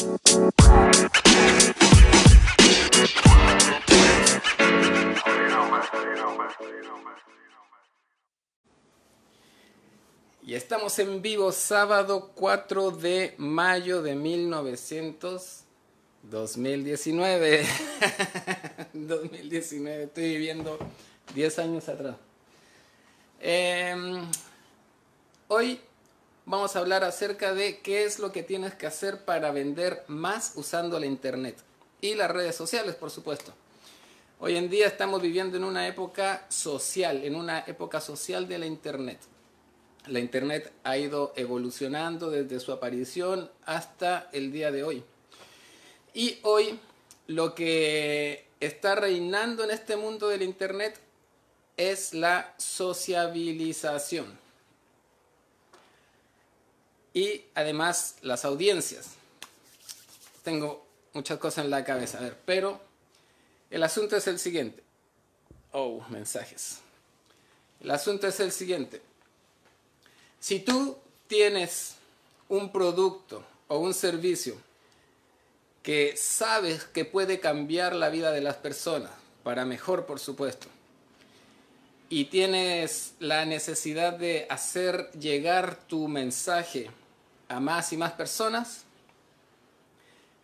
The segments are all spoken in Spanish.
Y estamos en vivo sábado 4 de mayo de 1900 2019. 2019, estoy viviendo 10 años atrás. Em, hoy vamos a hablar acerca de qué es lo que tienes que hacer para vender más usando la internet y las redes sociales, por supuesto. Hoy en día estamos viviendo en una época social, en una época social de la internet. La internet ha ido evolucionando desde su aparición hasta el día de hoy. Y hoy lo que está reinando en este mundo del Internet es la sociabilización. Y además las audiencias. Tengo muchas cosas en la cabeza, a ver, pero el asunto es el siguiente. Oh, mensajes. El asunto es el siguiente. Si tú tienes un producto o un servicio que sabes que puede cambiar la vida de las personas, para mejor por supuesto, y tienes la necesidad de hacer llegar tu mensaje a más y más personas,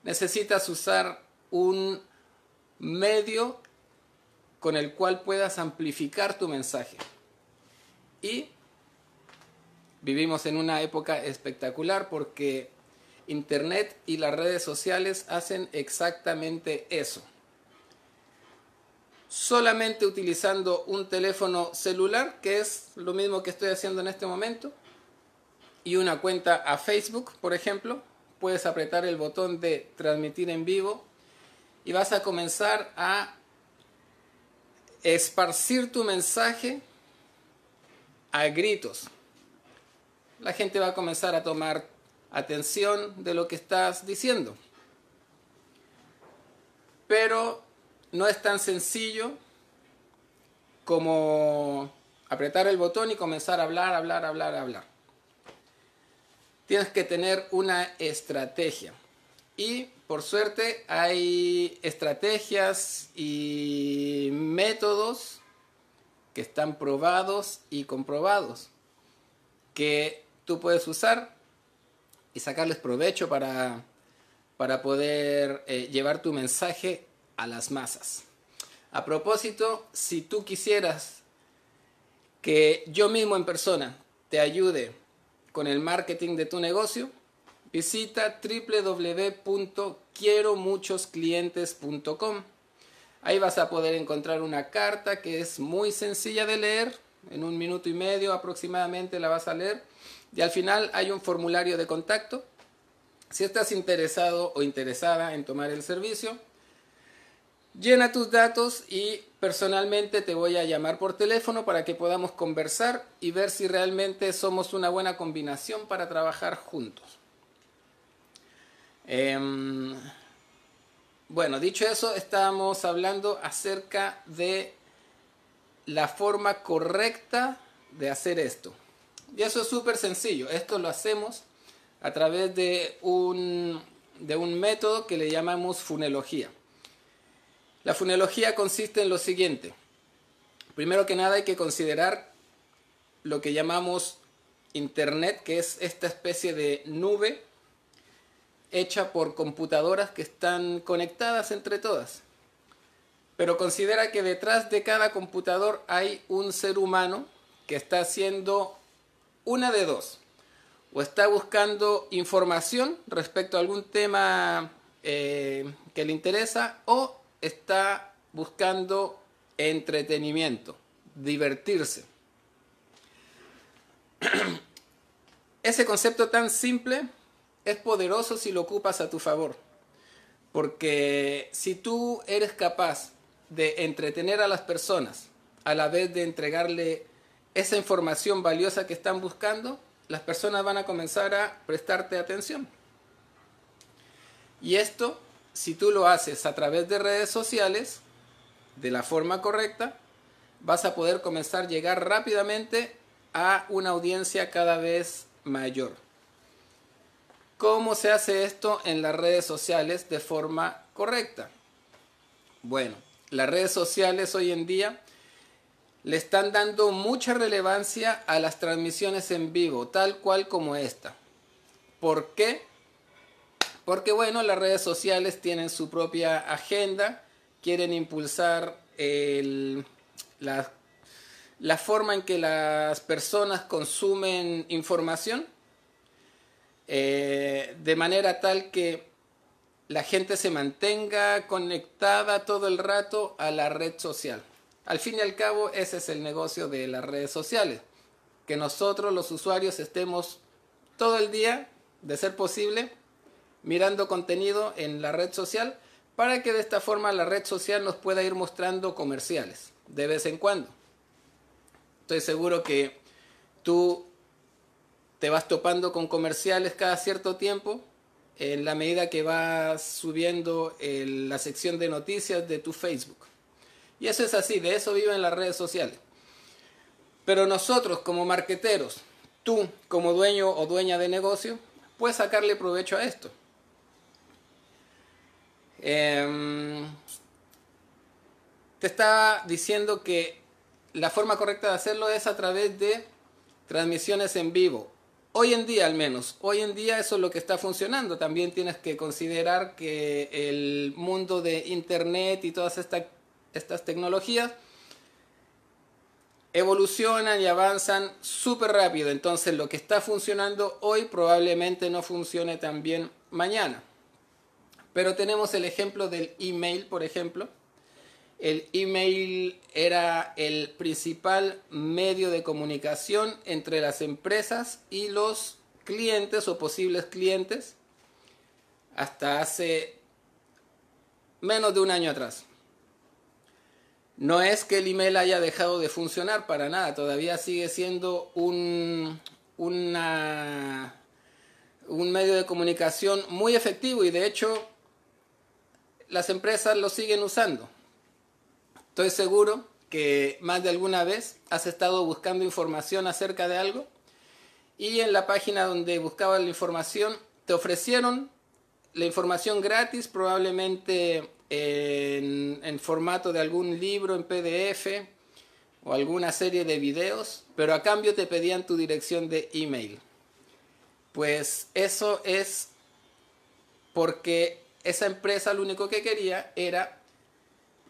necesitas usar un medio con el cual puedas amplificar tu mensaje. Y vivimos en una época espectacular porque Internet y las redes sociales hacen exactamente eso. Solamente utilizando un teléfono celular, que es lo mismo que estoy haciendo en este momento, y una cuenta a Facebook, por ejemplo, puedes apretar el botón de transmitir en vivo y vas a comenzar a esparcir tu mensaje a gritos. La gente va a comenzar a tomar atención de lo que estás diciendo. Pero no es tan sencillo como apretar el botón y comenzar a hablar, hablar, hablar, hablar. Tienes que tener una estrategia. Y por suerte hay estrategias y métodos que están probados y comprobados que tú puedes usar y sacarles provecho para, para poder eh, llevar tu mensaje a las masas. A propósito, si tú quisieras que yo mismo en persona te ayude con el marketing de tu negocio, visita www.quieromuchosclientes.com. Ahí vas a poder encontrar una carta que es muy sencilla de leer, en un minuto y medio aproximadamente la vas a leer y al final hay un formulario de contacto. Si estás interesado o interesada en tomar el servicio, llena tus datos y personalmente te voy a llamar por teléfono para que podamos conversar y ver si realmente somos una buena combinación para trabajar juntos. Em, bueno, dicho eso, estamos hablando acerca de la forma correcta de hacer esto. Y eso es súper sencillo. Esto lo hacemos a través de un, de un método que le llamamos funología. La funología consiste en lo siguiente. Primero que nada hay que considerar lo que llamamos Internet, que es esta especie de nube hecha por computadoras que están conectadas entre todas. Pero considera que detrás de cada computador hay un ser humano que está haciendo una de dos. O está buscando información respecto a algún tema eh, que le interesa o está buscando entretenimiento, divertirse. Ese concepto tan simple es poderoso si lo ocupas a tu favor. Porque si tú eres capaz de entretener a las personas a la vez de entregarle esa información valiosa que están buscando, las personas van a comenzar a prestarte atención. Y esto, si tú lo haces a través de redes sociales, de la forma correcta, vas a poder comenzar a llegar rápidamente a una audiencia cada vez mayor. ¿Cómo se hace esto en las redes sociales de forma correcta? Bueno, las redes sociales hoy en día le están dando mucha relevancia a las transmisiones en vivo, tal cual como esta. ¿Por qué? Porque bueno, las redes sociales tienen su propia agenda, quieren impulsar la, forma en que las personas consumen información eh, de manera tal que la gente se mantenga conectada todo el rato a la red social. Al fin y al cabo, ese es el negocio de las redes sociales. Que nosotros los usuarios estemos todo el día, de ser posible, mirando contenido en la red social para que de esta forma la red social nos pueda ir mostrando comerciales de vez en cuando. Estoy seguro que tú te vas topando con comerciales cada cierto tiempo en la medida que vas subiendo la sección de noticias de tu Facebook. Y eso es así, de eso viven las redes sociales. Pero nosotros como marqueteros, tú como dueño o dueña de negocio, puedes sacarle provecho a esto. Em, te estaba diciendo que la forma correcta de hacerlo es a través de transmisiones en vivo Hoy en día al menos, hoy en día eso es lo que está funcionando. También tienes que considerar que el mundo de Internet y todas estas tecnologías evolucionan y avanzan súper rápido. Entonces lo que está funcionando hoy probablemente no funcione también mañana. Pero tenemos el ejemplo del email, por ejemplo el email era el principal medio de comunicación entre las empresas y los clientes o posibles clientes hasta hace menos de un año atrás. No es que el email haya dejado de funcionar para nada, todavía sigue siendo un, una, un medio de comunicación muy efectivo y de hecho las empresas lo siguen usando. Estoy seguro que más de alguna vez has estado buscando información acerca de algo y en la página donde buscabas la información te ofrecieron la información gratis, probablemente en, en, formato de algún libro en PDF o alguna serie de videos, pero a cambio te pedían tu dirección de email. Pues eso es porque esa empresa lo único que quería era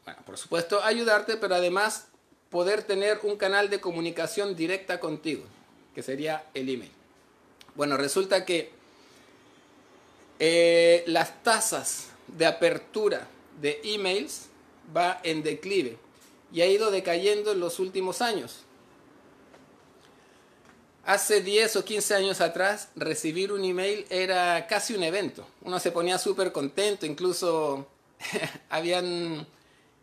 bueno, por supuesto, ayudarte, pero además poder tener un canal de comunicación directa contigo, que sería el email. Bueno, resulta que eh, las tasas de apertura de emails va en declive y ha ido decayendo en los últimos años. Hace 10 o 15 años atrás, recibir un email era casi un evento. Uno se ponía súper contento, incluso habían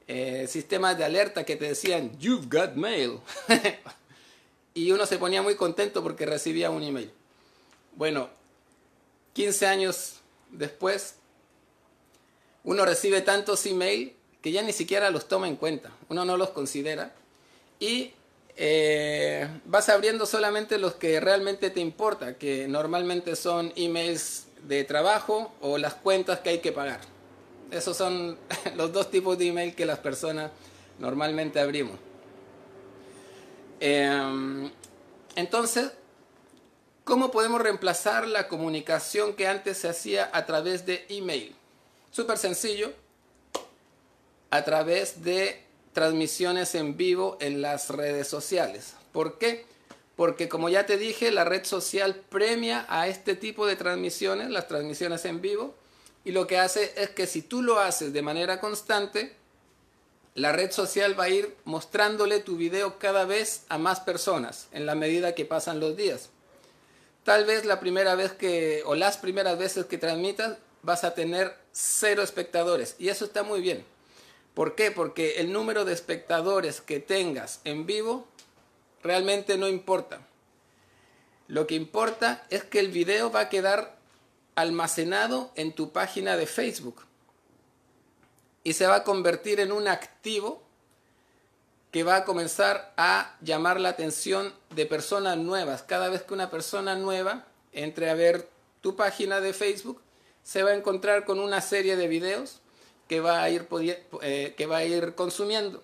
eh, sistemas de alerta que te decían, You've got mail. y uno se ponía muy contento porque recibía un email. Bueno, 15 años después, uno recibe tantos emails que ya ni siquiera los toma en cuenta, uno no los considera y eh, vas abriendo solamente los que realmente te importa, que normalmente son emails de trabajo o las cuentas que hay que pagar. Esos son los dos tipos de email que las personas normalmente abrimos. Em, entonces, ¿cómo podemos reemplazar la comunicación que antes se hacía a través de email? Súper sencillo, a través de transmisiones en vivo en las redes sociales. ¿Por qué? Porque como ya te dije, la red social premia a este tipo de transmisiones, las transmisiones en vivo, y lo que hace es que si tú lo haces de manera constante, la red social va a ir mostrándole tu video cada vez a más personas en la medida que pasan los días. Tal vez la primera vez que, o las primeras veces que transmitas, vas a tener cero espectadores. Y eso está muy bien. ¿Por qué? Porque el número de espectadores que tengas en vivo realmente no importa. Lo que importa es que el video va a quedar almacenado en tu página de Facebook y se va a convertir en un activo que va a comenzar a llamar la atención de personas nuevas. Cada vez que una persona nueva entre a ver tu página de Facebook, se va a encontrar con una serie de videos que va a ir, eh, que va a ir consumiendo.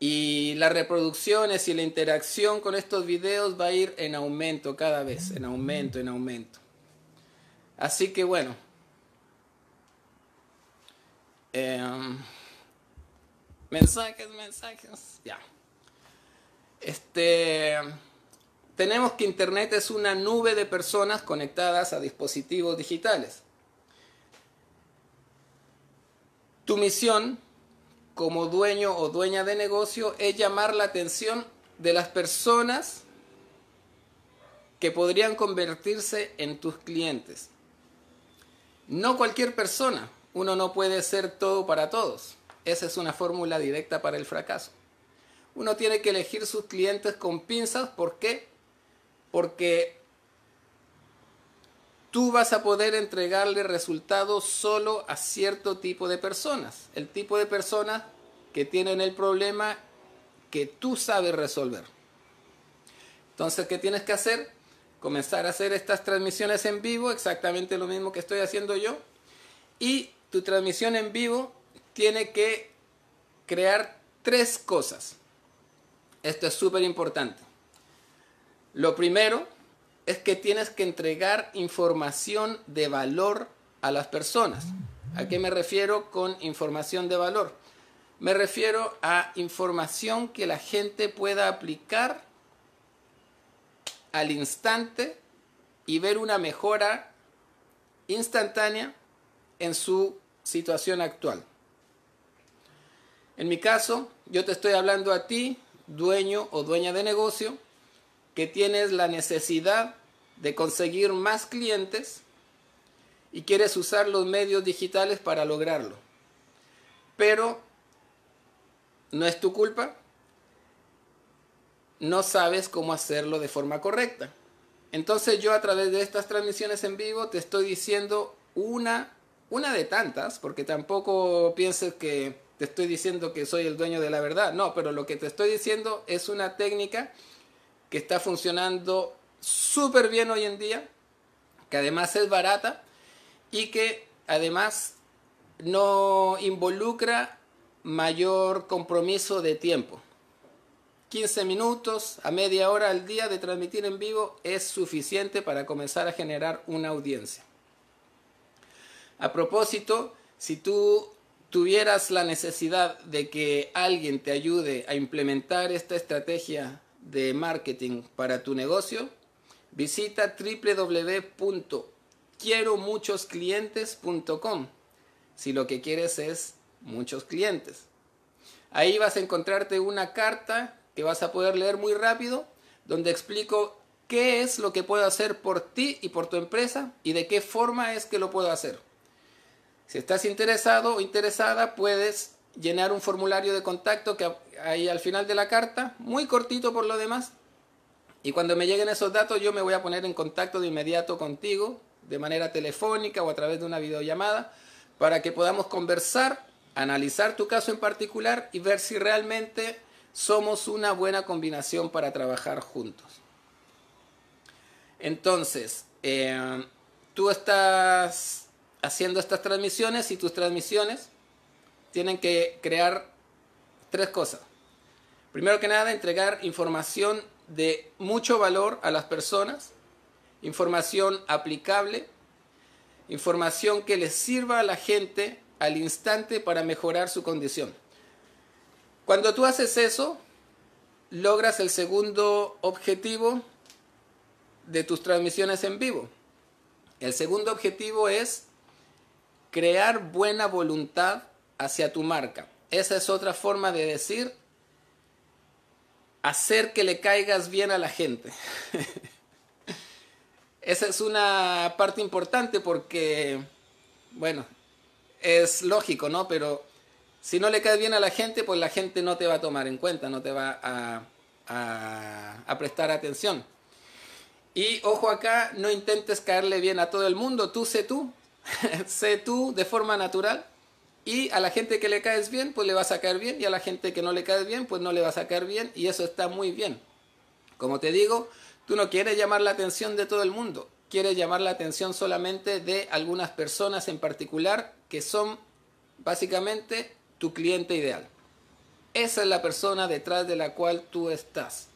Y las reproducciones y la interacción con estos videos va a ir en aumento cada vez, en aumento, en aumento. Así que bueno. Em, mensajes, mensajes. Ya. Este. Tenemos que Internet es una nube de personas conectadas a dispositivos digitales. Tu misión como dueño o dueña de negocio es llamar la atención de las personas que podrían convertirse en tus clientes. No cualquier persona, uno no puede ser todo para todos. Esa es una fórmula directa para el fracaso. Uno tiene que elegir sus clientes con pinzas. ¿Por qué? Porque tú vas a poder entregarle resultados solo a cierto tipo de personas. El tipo de personas que tienen el problema que tú sabes resolver. Entonces, ¿qué tienes que hacer? Comenzar a hacer estas transmisiones en vivo, exactamente lo mismo que estoy haciendo yo. Y tu transmisión en vivo tiene que crear tres cosas. Esto es súper importante. Lo primero es que tienes que entregar información de valor a las personas. ¿A qué me refiero con información de valor? Me refiero a información que la gente pueda aplicar al instante y ver una mejora instantánea en su situación actual. En mi caso, yo te estoy hablando a ti, dueño o dueña de negocio, que tienes la necesidad de conseguir más clientes y quieres usar los medios digitales para lograrlo. Pero no es tu culpa, no sabes cómo hacerlo de forma correcta. Entonces yo a través de estas transmisiones en vivo te estoy diciendo una, una de tantas, porque tampoco pienses que te estoy diciendo que soy el dueño de la verdad. No, pero lo que te estoy diciendo es una técnica que está funcionando súper bien hoy en día, que además es barata y que además no involucra mayor compromiso de tiempo. 15 minutos a media hora al día de transmitir en vivo es suficiente para comenzar a generar una audiencia. A propósito, si tú tuvieras la necesidad de que alguien te ayude a implementar esta estrategia de marketing para tu negocio, visita www.quieromuchosclientes.com si lo que quieres es muchos clientes. Ahí vas a encontrarte una carta que vas a poder leer muy rápido, donde explico qué es lo que puedo hacer por ti y por tu empresa y de qué forma es que lo puedo hacer. Si estás interesado o interesada, puedes llenar un formulario de contacto que hay al final de la carta, muy cortito por lo demás. Y cuando me lleguen esos datos, yo me voy a poner en contacto de inmediato contigo, de manera telefónica o a través de una videollamada, para que podamos conversar, analizar tu caso en particular y ver si realmente somos una buena combinación para trabajar juntos. Entonces, eh, tú estás haciendo estas transmisiones y tus transmisiones tienen que crear tres cosas. Primero que nada, entregar información de mucho valor a las personas, información aplicable, información que les sirva a la gente al instante para mejorar su condición. Cuando tú haces eso, logras el segundo objetivo de tus transmisiones en vivo. El segundo objetivo es crear buena voluntad hacia tu marca. Esa es otra forma de decir hacer que le caigas bien a la gente. Esa es una parte importante porque, bueno, es lógico, ¿no? Pero si no le caes bien a la gente, pues la gente no te va a tomar en cuenta, no te va a, prestar atención. Y ojo acá, no intentes caerle bien a todo el mundo, tú sé tú, sé tú de forma natural y a la gente que le caes bien, pues le vas a caer bien. Y a la gente que no le caes bien, pues no le vas a caer bien. Y eso está muy bien. Como te digo, tú no quieres llamar la atención de todo el mundo. quieres llamar la atención solamente de algunas personas en particular que son básicamente tu cliente ideal. Esa es la persona detrás de la cual tú estás.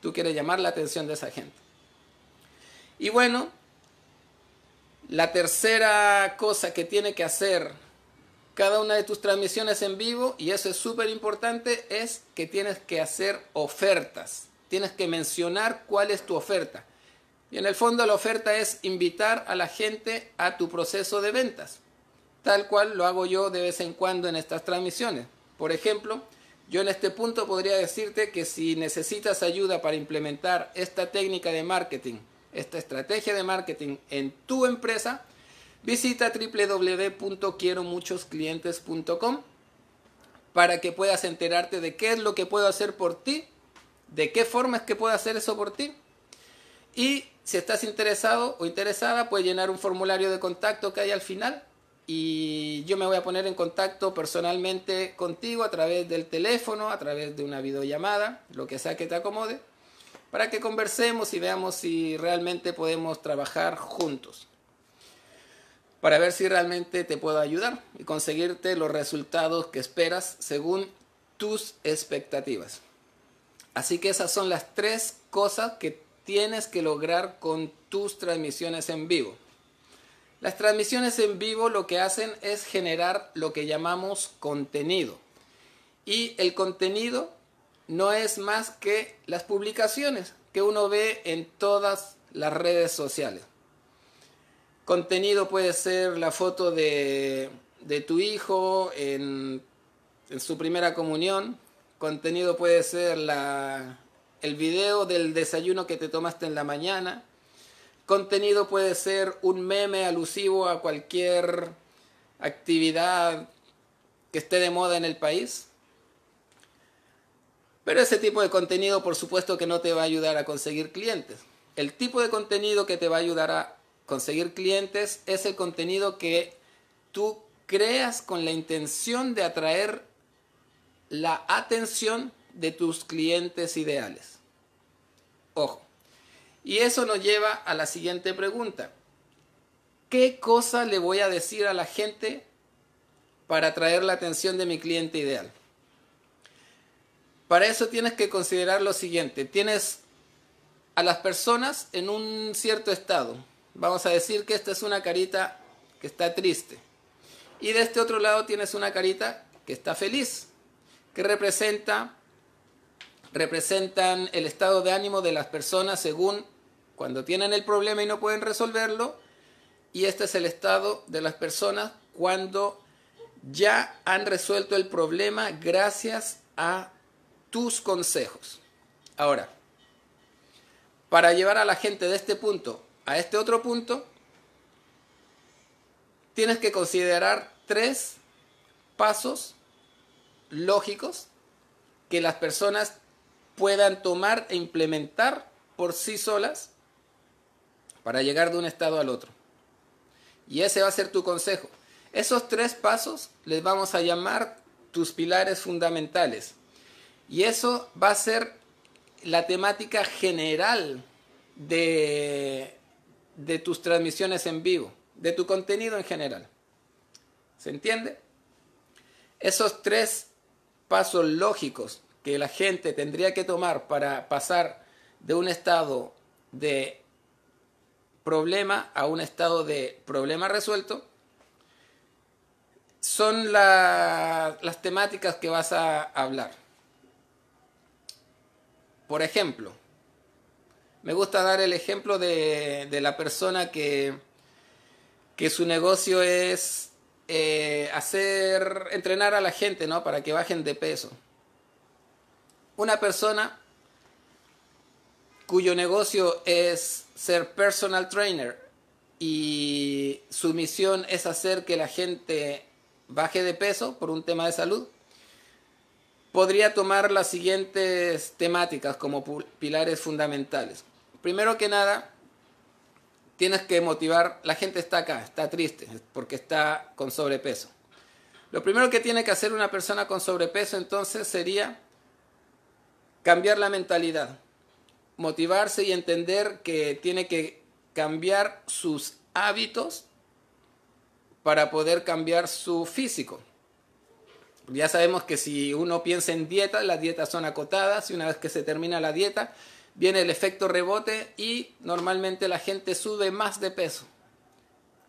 Tú quieres llamar la atención de esa gente. Y bueno, la tercera cosa que tiene que hacer cada una de tus transmisiones en vivo, y eso es súper importante, es que tienes que hacer ofertas. Tienes que mencionar cuál es tu oferta. Y en el fondo la oferta es invitar a la gente a tu proceso de ventas, tal cual lo hago yo de vez en cuando en estas transmisiones. Por ejemplo, yo en este punto podría decirte que si necesitas ayuda para implementar esta técnica de marketing, esta estrategia de marketing en tu empresa, visita www.quieromuchosclientes.com para que puedas enterarte de qué es lo que puedo hacer por ti, de qué forma es que puedo hacer eso por ti. Y si estás interesado o interesada, puedes llenar un formulario de contacto que hay al final y yo me voy a poner en contacto personalmente contigo a través del teléfono, a través de una videollamada, lo que sea que te acomode, para que conversemos y veamos si realmente podemos trabajar juntos, para ver si realmente te puedo ayudar y conseguirte los resultados que esperas según tus expectativas. Así que esas son las tres cosas que tienes que lograr con tus transmisiones en vivo. Las transmisiones en vivo lo que hacen es generar lo que llamamos contenido. Y el contenido no es más que las publicaciones que uno ve en todas las redes sociales. Contenido puede ser la foto de, tu hijo en, en, su primera comunión. Contenido puede ser la, el video del desayuno que te tomaste en la mañana contenido puede ser un meme alusivo a cualquier actividad que esté de moda en el país. Pero ese tipo de contenido por supuesto que no te va a ayudar a conseguir clientes. El tipo de contenido que te va a ayudar a conseguir clientes es el contenido que tú creas con la intención de atraer la atención de tus clientes ideales. Ojo, y eso nos lleva a la siguiente pregunta. ¿Qué cosa le voy a decir a la gente para atraer la atención de mi cliente ideal? Para eso tienes que considerar lo siguiente. Tienes a las personas en un cierto estado. Vamos a decir que esta es una carita que está triste. Y de este otro lado tienes una carita que está feliz, que representa representan el estado de ánimo de las personas según cuando tienen el problema y no pueden resolverlo. Y este es el estado de las personas cuando ya han resuelto el problema gracias a tus consejos. Ahora, para llevar a la gente de este punto a este otro punto, tienes que considerar tres pasos lógicos que las personas puedan tomar e implementar por sí solas para llegar de un estado al otro. Y ese va a ser tu consejo. Esos tres pasos les vamos a llamar tus pilares fundamentales. Y eso va a ser la temática general de, de tus transmisiones en vivo, de tu contenido en general. ¿Se entiende? Esos tres pasos lógicos que la gente tendría que tomar para pasar de un estado de problema a un estado de problema resuelto son las temáticas que vas a hablar. Por ejemplo, me gusta dar el ejemplo de, la persona que, que su negocio es eh, hacer, entrenar a la gente, ¿no? Para que bajen de peso una persona cuyo negocio es ser personal trainer y su misión es hacer que la gente baje de peso por un tema de salud, podría tomar las siguientes temáticas como pilares fundamentales. Primero que nada, tienes que motivar, la gente está acá, está triste porque está con sobrepeso. Lo primero que tiene que hacer una persona con sobrepeso entonces sería cambiar la mentalidad, motivarse y entender que tiene que cambiar sus hábitos para poder cambiar su físico. Ya sabemos que si uno piensa en dieta, las dietas son acotadas y una vez que se termina la dieta, viene el efecto rebote y normalmente la gente sube más de peso.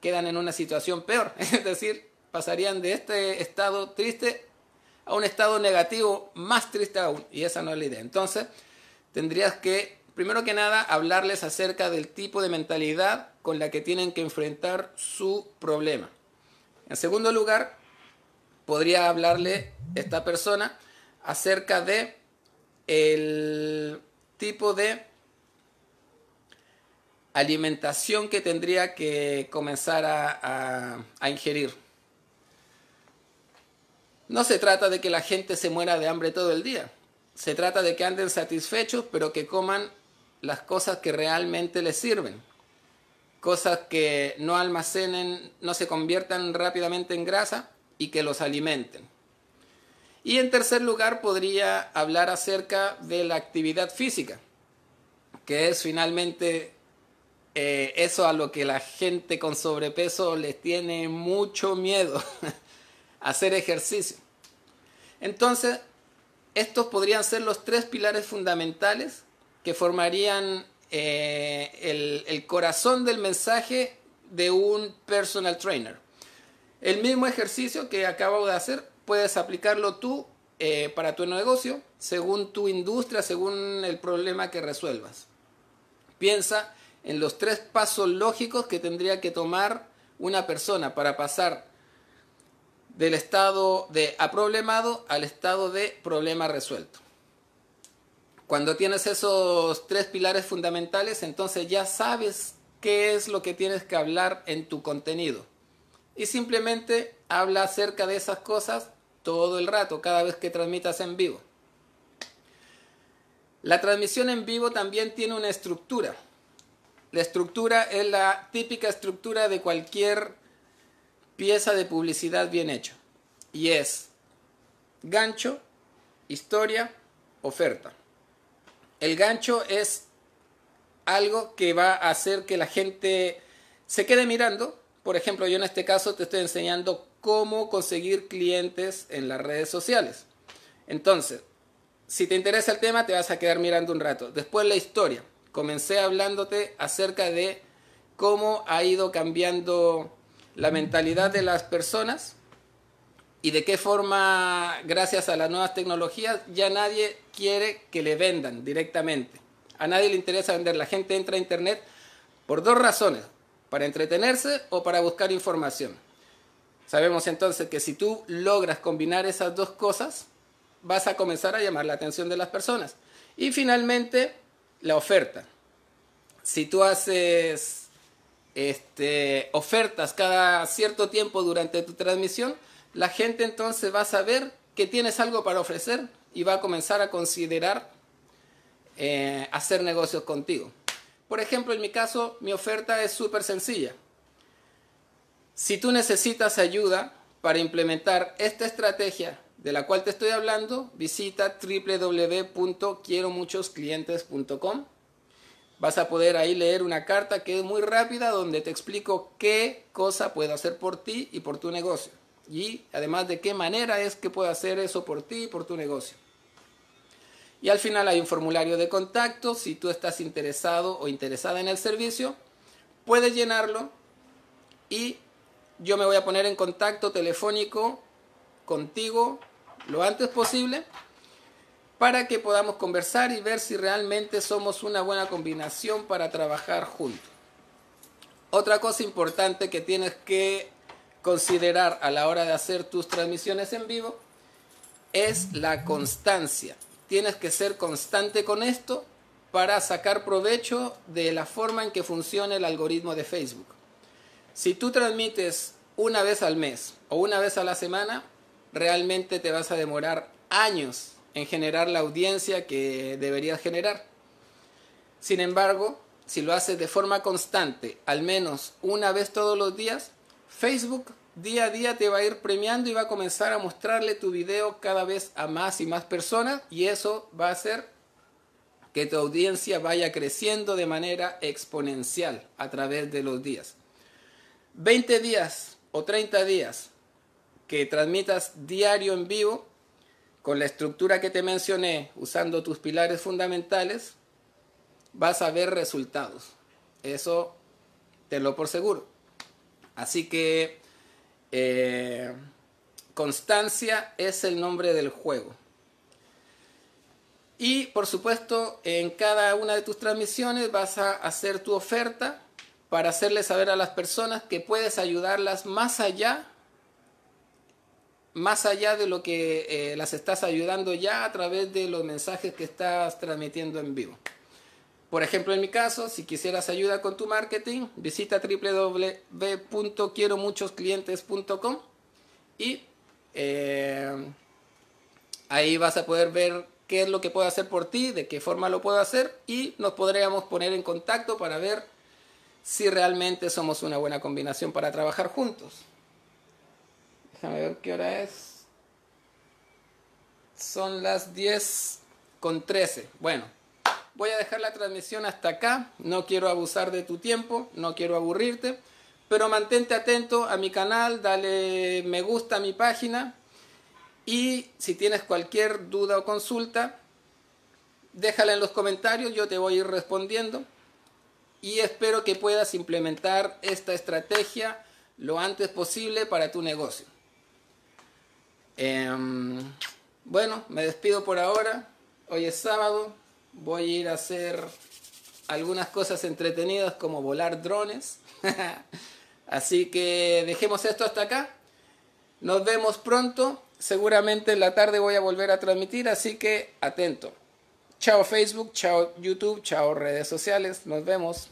Quedan en una situación peor, es decir, pasarían de este estado triste a un estado negativo más triste aún. Y esa no es la idea. Entonces, tendrías que, primero que nada, hablarles acerca del tipo de mentalidad con la que tienen que enfrentar su problema. En segundo lugar, podría hablarle esta persona acerca de el tipo de alimentación que tendría que comenzar a, a, ingerir. No se trata de que la gente se muera de hambre todo el día. Se trata de que anden satisfechos, pero que coman las cosas que realmente les sirven. Cosas que no almacenen, no se conviertan rápidamente en grasa y que los alimenten. Y en tercer lugar, podría hablar acerca de la actividad física, que es finalmente eh, eso a lo que la gente con sobrepeso les tiene mucho miedo, hacer ejercicio. Entonces, estos podrían ser los tres pilares fundamentales que formarían eh, el, el corazón del mensaje de un personal trainer. El mismo ejercicio que acabo de hacer puedes aplicarlo tú eh, para tu negocio según tu industria, según el problema que resuelvas. Piensa en los tres pasos lógicos que tendría que tomar una persona para pasar del estado de aproblemado al estado de problema resuelto. Cuando tienes esos tres pilares fundamentales, entonces ya sabes qué es lo que tienes que hablar en tu contenido. Y simplemente habla acerca de esas cosas todo el rato, cada vez que transmitas en vivo. La transmisión en vivo también tiene una estructura. La estructura es la típica estructura de cualquier pieza de publicidad bien hecho. Y es gancho, historia, oferta. El gancho es algo que va a hacer que la gente se quede mirando. Por ejemplo, yo en este caso te estoy enseñando cómo conseguir clientes en las redes sociales. Entonces, si te interesa el tema, te vas a quedar mirando un rato. Después la historia. Comencé hablándote acerca de cómo ha ido cambiando la mentalidad de las personas y de qué forma, gracias a las nuevas tecnologías, ya nadie quiere que le vendan directamente. A nadie le interesa vender. La gente entra a Internet por dos razones, para entretenerse o para buscar información. Sabemos entonces que si tú logras combinar esas dos cosas, vas a comenzar a llamar la atención de las personas. Y finalmente, la oferta. Si tú haces este, ofertas cada cierto tiempo durante tu transmisión, la gente entonces va a saber que tienes algo para ofrecer y va a comenzar a considerar eh, hacer negocios contigo. Por ejemplo, en mi caso, mi oferta es súper sencilla. Si tú necesitas ayuda para implementar esta estrategia de la cual te estoy hablando, visita www.quieromuchosclientes.com. Vas a poder ahí leer una carta que es muy rápida donde te explico qué cosa puedo hacer por ti y por tu negocio. Y además de qué manera es que puedo hacer eso por ti y por tu negocio. Y al final hay un formulario de contacto. Si tú estás interesado o interesada en el servicio, puedes llenarlo y yo me voy a poner en contacto telefónico contigo lo antes posible para que podamos conversar y ver si realmente somos una buena combinación para trabajar juntos. Otra cosa importante que tienes que considerar a la hora de hacer tus transmisiones en vivo es la constancia. Tienes que ser constante con esto para sacar provecho de la forma en que funciona el algoritmo de Facebook. Si tú transmites una vez al mes o una vez a la semana, realmente te vas a demorar años en generar la audiencia que deberías generar. Sin embargo, si lo haces de forma constante, al menos una vez todos los días, Facebook día a día te va a ir premiando y va a comenzar a mostrarle tu video cada vez a más y más personas y eso va a hacer que tu audiencia vaya creciendo de manera exponencial a través de los días. 20 días o 30 días que transmitas diario en vivo con la estructura que te mencioné, usando tus pilares fundamentales, vas a ver resultados. Eso te lo por seguro. Así que eh, constancia es el nombre del juego. Y por supuesto, en cada una de tus transmisiones vas a hacer tu oferta para hacerle saber a las personas que puedes ayudarlas más allá, más allá de lo que eh, las estás ayudando ya a través de los mensajes que estás transmitiendo en vivo. Por ejemplo, en mi caso, si quisieras ayuda con tu marketing, visita www.quieromuchosclientes.com y eh, ahí vas a poder ver qué es lo que puedo hacer por ti, de qué forma lo puedo hacer y nos podríamos poner en contacto para ver si realmente somos una buena combinación para trabajar juntos. Déjame ver qué hora es. Son las 10 con 13. Bueno, voy a dejar la transmisión hasta acá. No quiero abusar de tu tiempo, no quiero aburrirte, pero mantente atento a mi canal, dale me gusta a mi página y si tienes cualquier duda o consulta, déjala en los comentarios, yo te voy a ir respondiendo. Y espero que puedas implementar esta estrategia lo antes posible para tu negocio. Em, bueno, me despido por ahora. Hoy es sábado. Voy a ir a hacer algunas cosas entretenidas como volar drones. Así que dejemos esto hasta acá. Nos vemos pronto seguramente en la tarde voy a volver a transmitir, así que atento. Chao Facebook, chao YouTube, chao redes sociales, nos vemos.